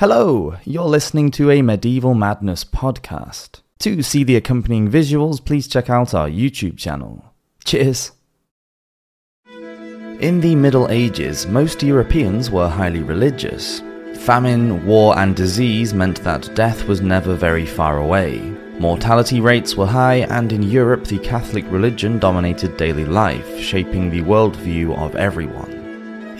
Hello, you're listening to a Medieval Madness podcast. To see the accompanying visuals, please check out our YouTube channel. Cheers! In the Middle Ages, most Europeans were highly religious. Famine, war, and disease meant that death was never very far away. Mortality rates were high, and in Europe, the Catholic religion dominated daily life, shaping the worldview of everyone.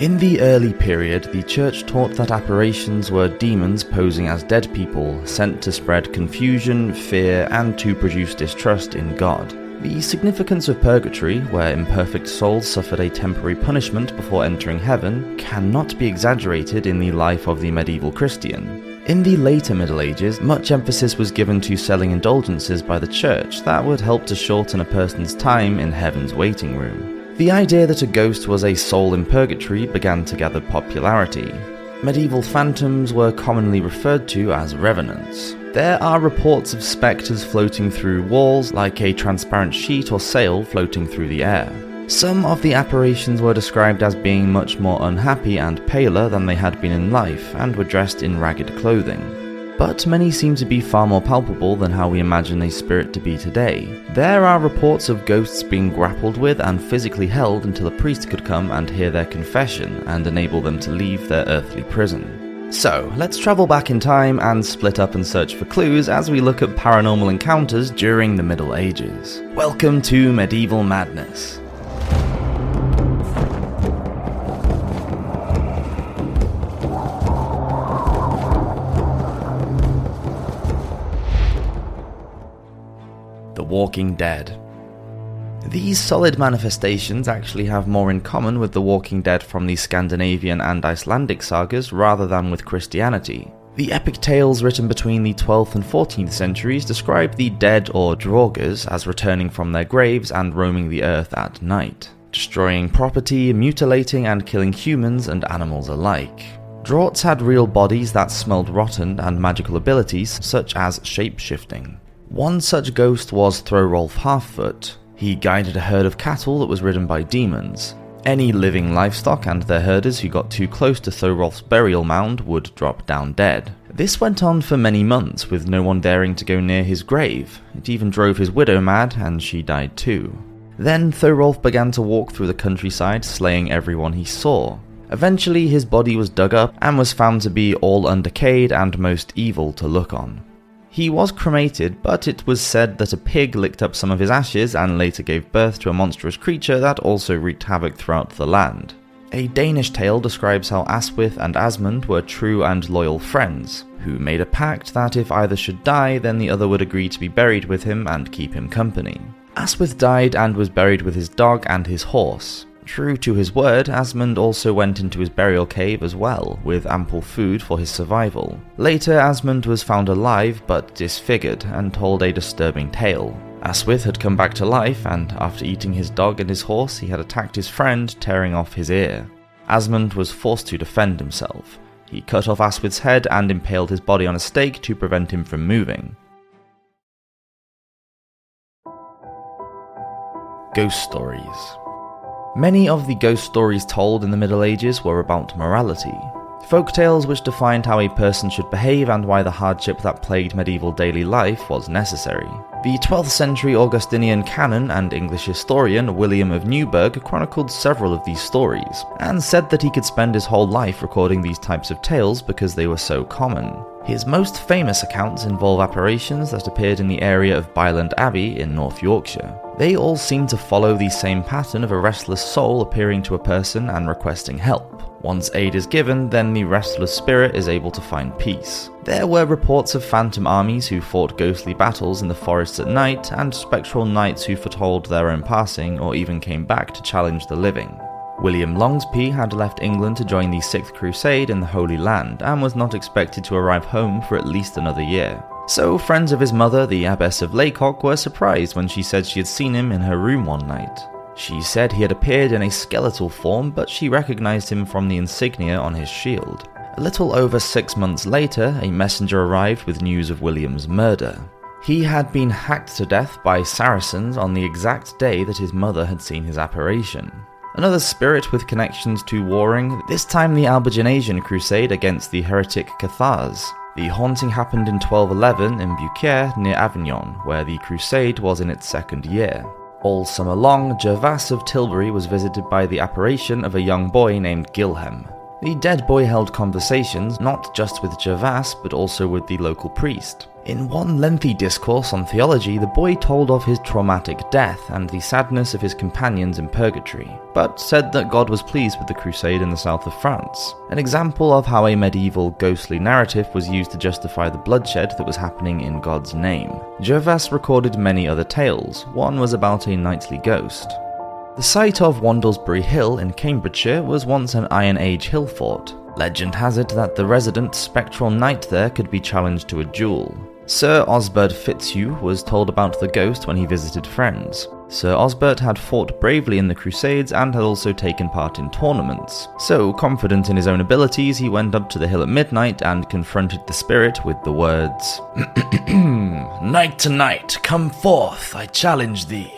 In the early period, the church taught that apparitions were demons posing as dead people, sent to spread confusion, fear, and to produce distrust in God. The significance of purgatory, where imperfect souls suffered a temporary punishment before entering heaven, cannot be exaggerated in the life of the medieval Christian. In the later Middle Ages, much emphasis was given to selling indulgences by the church that would help to shorten a person's time in heaven's waiting room. The idea that a ghost was a soul in purgatory began to gather popularity. Medieval phantoms were commonly referred to as revenants. There are reports of spectres floating through walls like a transparent sheet or sail floating through the air. Some of the apparitions were described as being much more unhappy and paler than they had been in life and were dressed in ragged clothing but many seem to be far more palpable than how we imagine a spirit to be today. There are reports of ghosts being grappled with and physically held until a priest could come and hear their confession and enable them to leave their earthly prison. So, let's travel back in time and split up and search for clues as we look at paranormal encounters during the Middle Ages. Welcome to Medieval Madness. Walking Dead. These solid manifestations actually have more in common with the Walking Dead from the Scandinavian and Icelandic sagas rather than with Christianity. The epic tales written between the 12th and 14th centuries describe the dead or draugrs as returning from their graves and roaming the earth at night, destroying property, mutilating and killing humans and animals alike. Draugrs had real bodies that smelled rotten and magical abilities such as shape shifting. One such ghost was Thorolf Halffoot. He guided a herd of cattle that was ridden by demons. Any living livestock and their herders who got too close to Thorolf's burial mound would drop down dead. This went on for many months, with no one daring to go near his grave. It even drove his widow mad, and she died too. Then Thorolf began to walk through the countryside, slaying everyone he saw. Eventually, his body was dug up and was found to be all undecayed and most evil to look on. He was cremated, but it was said that a pig licked up some of his ashes and later gave birth to a monstrous creature that also wreaked havoc throughout the land. A Danish tale describes how Aswith and Asmund were true and loyal friends, who made a pact that if either should die, then the other would agree to be buried with him and keep him company. Aswith died and was buried with his dog and his horse. True to his word, Asmund also went into his burial cave as well, with ample food for his survival. Later, Asmund was found alive but disfigured and told a disturbing tale. Aswith had come back to life, and after eating his dog and his horse, he had attacked his friend, tearing off his ear. Asmund was forced to defend himself. He cut off Aswith's head and impaled his body on a stake to prevent him from moving. Ghost Stories Many of the ghost stories told in the Middle Ages were about morality. Folk tales which defined how a person should behave and why the hardship that plagued medieval daily life was necessary. The 12th century Augustinian canon and English historian William of Newburgh chronicled several of these stories, and said that he could spend his whole life recording these types of tales because they were so common. His most famous accounts involve apparitions that appeared in the area of Byland Abbey in North Yorkshire. They all seem to follow the same pattern of a restless soul appearing to a person and requesting help. Once aid is given, then the restless spirit is able to find peace. There were reports of phantom armies who fought ghostly battles in the forests at night, and spectral knights who foretold their own passing or even came back to challenge the living. William Longspee had left England to join the Sixth Crusade in the Holy Land and was not expected to arrive home for at least another year. So, friends of his mother, the Abbess of Lacock, were surprised when she said she had seen him in her room one night. She said he had appeared in a skeletal form, but she recognized him from the insignia on his shield. A little over six months later, a messenger arrived with news of William's murder. He had been hacked to death by Saracens on the exact day that his mother had seen his apparition. Another spirit with connections to warring, this time the Albigensian crusade against the heretic Cathars. The haunting happened in 1211 in Beaucaire near Avignon, where the crusade was in its second year. All summer long, Gervase of Tilbury was visited by the apparition of a young boy named Gilhem. The dead boy held conversations not just with Gervase, but also with the local priest. In one lengthy discourse on theology, the boy told of his traumatic death and the sadness of his companions in purgatory, but said that God was pleased with the crusade in the south of France. An example of how a medieval ghostly narrative was used to justify the bloodshed that was happening in God's name. Gervase recorded many other tales. One was about a knightly ghost. The site of Wandlebury Hill in Cambridgeshire was once an Iron Age hill fort. Legend has it that the resident spectral knight there could be challenged to a duel. Sir Osbert Fitzhugh was told about the ghost when he visited friends. Sir Osbert had fought bravely in the Crusades and had also taken part in tournaments. So, confident in his own abilities, he went up to the hill at midnight and confronted the spirit with the words Knight to knight, come forth, I challenge thee.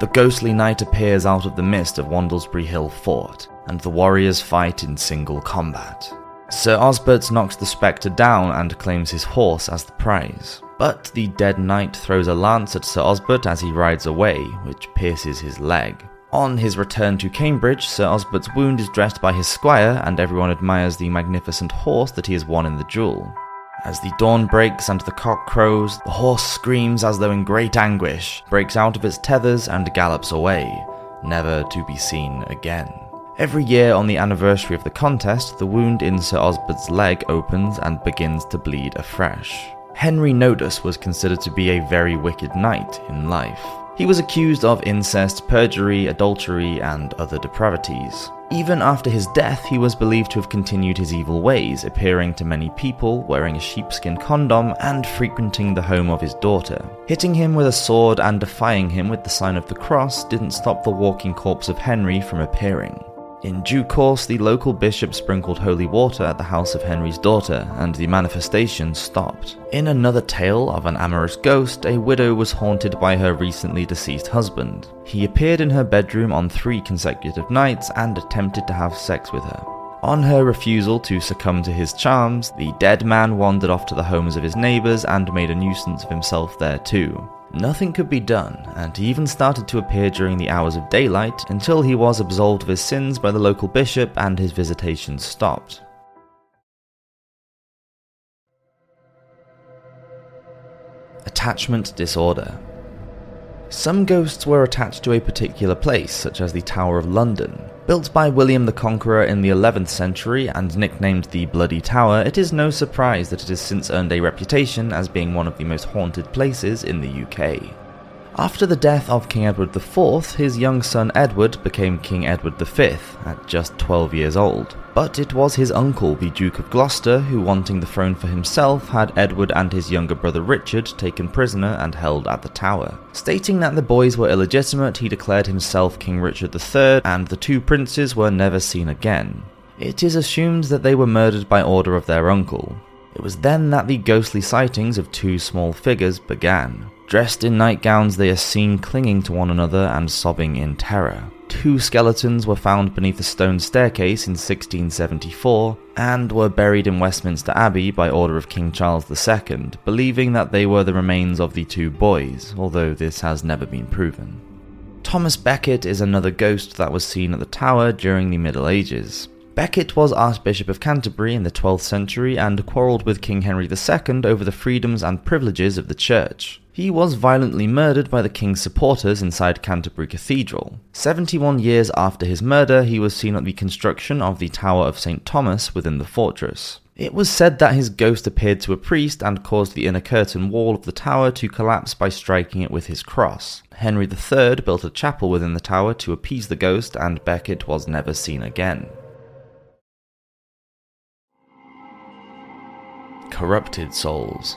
The ghostly knight appears out of the mist of Wandlebury Hill Fort, and the warriors fight in single combat. Sir Osbert knocks the spectre down and claims his horse as the prize. But the dead knight throws a lance at Sir Osbert as he rides away, which pierces his leg. On his return to Cambridge, Sir Osbert's wound is dressed by his squire, and everyone admires the magnificent horse that he has won in the duel. As the dawn breaks and the cock crows, the horse screams as though in great anguish, breaks out of its tethers, and gallops away, never to be seen again. Every year on the anniversary of the contest, the wound in Sir Osbert's leg opens and begins to bleed afresh. Henry Nodus was considered to be a very wicked knight in life. He was accused of incest, perjury, adultery, and other depravities. Even after his death, he was believed to have continued his evil ways, appearing to many people, wearing a sheepskin condom, and frequenting the home of his daughter. Hitting him with a sword and defying him with the sign of the cross didn't stop the walking corpse of Henry from appearing. In due course, the local bishop sprinkled holy water at the house of Henry's daughter, and the manifestation stopped. In another tale of an amorous ghost, a widow was haunted by her recently deceased husband. He appeared in her bedroom on three consecutive nights and attempted to have sex with her. On her refusal to succumb to his charms, the dead man wandered off to the homes of his neighbours and made a nuisance of himself there too. Nothing could be done, and he even started to appear during the hours of daylight until he was absolved of his sins by the local bishop and his visitations stopped. Attachment disorder. Some ghosts were attached to a particular place, such as the Tower of London, Built by William the Conqueror in the 11th century and nicknamed the Bloody Tower, it is no surprise that it has since earned a reputation as being one of the most haunted places in the UK. After the death of King Edward IV, his young son Edward became King Edward V at just 12 years old. But it was his uncle, the Duke of Gloucester, who, wanting the throne for himself, had Edward and his younger brother Richard taken prisoner and held at the Tower. Stating that the boys were illegitimate, he declared himself King Richard III, and the two princes were never seen again. It is assumed that they were murdered by order of their uncle. It was then that the ghostly sightings of two small figures began. Dressed in nightgowns, they are seen clinging to one another and sobbing in terror. Two skeletons were found beneath a stone staircase in 1674 and were buried in Westminster Abbey by order of King Charles II, believing that they were the remains of the two boys, although this has never been proven. Thomas Becket is another ghost that was seen at the tower during the Middle Ages. Becket was Archbishop of Canterbury in the 12th century and quarrelled with King Henry II over the freedoms and privileges of the church. He was violently murdered by the king's supporters inside Canterbury Cathedral. 71 years after his murder, he was seen at the construction of the Tower of St. Thomas within the fortress. It was said that his ghost appeared to a priest and caused the inner curtain wall of the tower to collapse by striking it with his cross. Henry III built a chapel within the tower to appease the ghost, and Becket was never seen again. corrupted souls.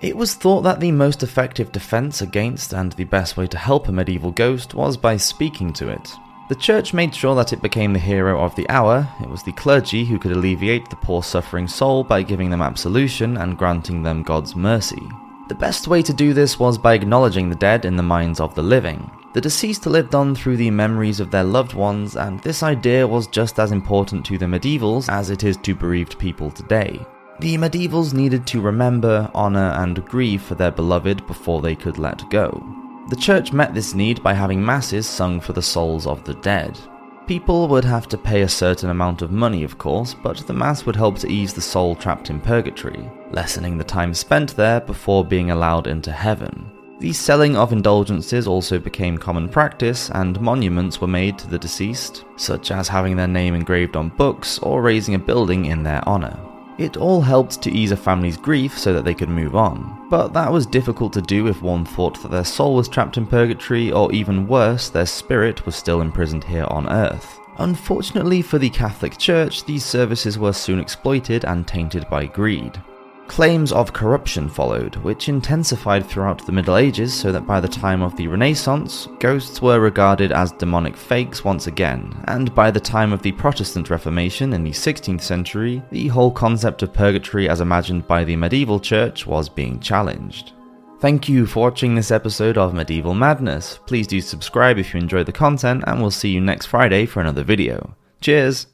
It was thought that the most effective defense against and the best way to help a medieval ghost was by speaking to it. The church made sure that it became the hero of the hour. It was the clergy who could alleviate the poor suffering soul by giving them absolution and granting them God's mercy. The best way to do this was by acknowledging the dead in the minds of the living. The deceased lived on through the memories of their loved ones, and this idea was just as important to the medievals as it is to bereaved people today. The medievals needed to remember, honour, and grieve for their beloved before they could let go. The church met this need by having masses sung for the souls of the dead. People would have to pay a certain amount of money, of course, but the Mass would help to ease the soul trapped in purgatory, lessening the time spent there before being allowed into heaven. The selling of indulgences also became common practice, and monuments were made to the deceased, such as having their name engraved on books or raising a building in their honour. It all helped to ease a family's grief so that they could move on. But that was difficult to do if one thought that their soul was trapped in purgatory, or even worse, their spirit was still imprisoned here on earth. Unfortunately for the Catholic Church, these services were soon exploited and tainted by greed. Claims of corruption followed, which intensified throughout the Middle Ages so that by the time of the Renaissance, ghosts were regarded as demonic fakes once again, and by the time of the Protestant Reformation in the 16th century, the whole concept of purgatory as imagined by the medieval church was being challenged. Thank you for watching this episode of Medieval Madness. Please do subscribe if you enjoy the content, and we'll see you next Friday for another video. Cheers!